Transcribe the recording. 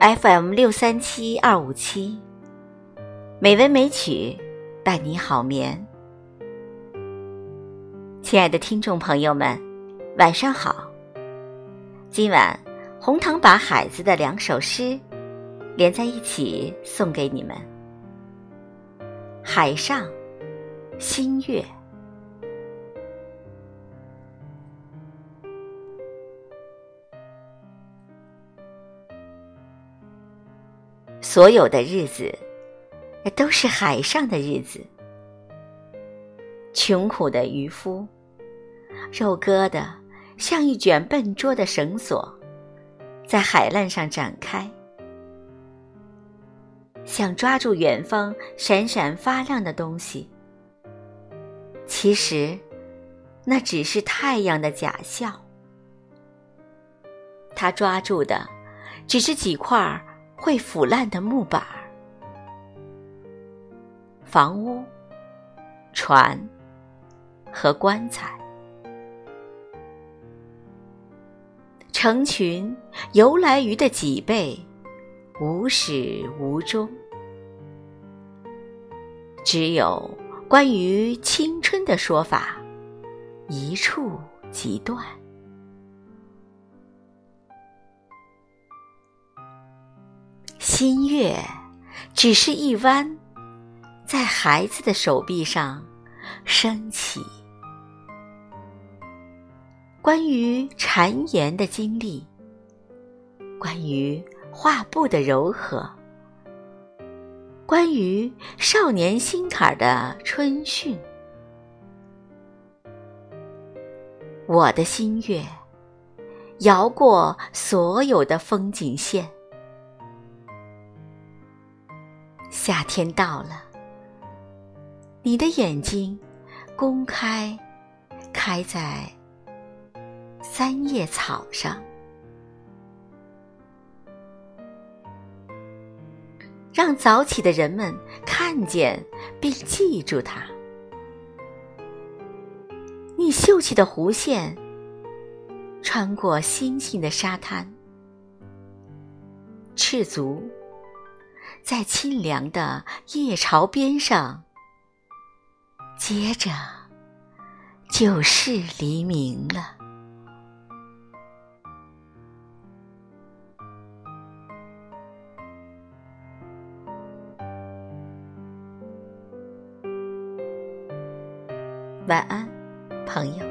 FM 六三七二五七，美文美曲伴你好眠。亲爱的听众朋友们，晚上好。今晚红糖把海子的两首诗连在一起送给你们。海上新月。所有的日子，都是海上的日子。穷苦的渔夫，肉割的像一卷笨拙的绳索，在海浪上展开，想抓住远方闪闪发亮的东西。其实，那只是太阳的假象。他抓住的，只是几块。会腐烂的木板、房屋、船和棺材，成群游来鱼的脊背，无始无终。只有关于青春的说法，一触即断。新月只是一弯，在孩子的手臂上升起。关于谗言的经历，关于画布的柔和，关于少年心坎的春训，我的心月摇过所有的风景线。夏天到了，你的眼睛公开开在三叶草上，让早起的人们看见并记住它。你秀气的弧线穿过星星的沙滩，赤足。在清凉的夜潮边上，接着就是黎明了。晚安，朋友。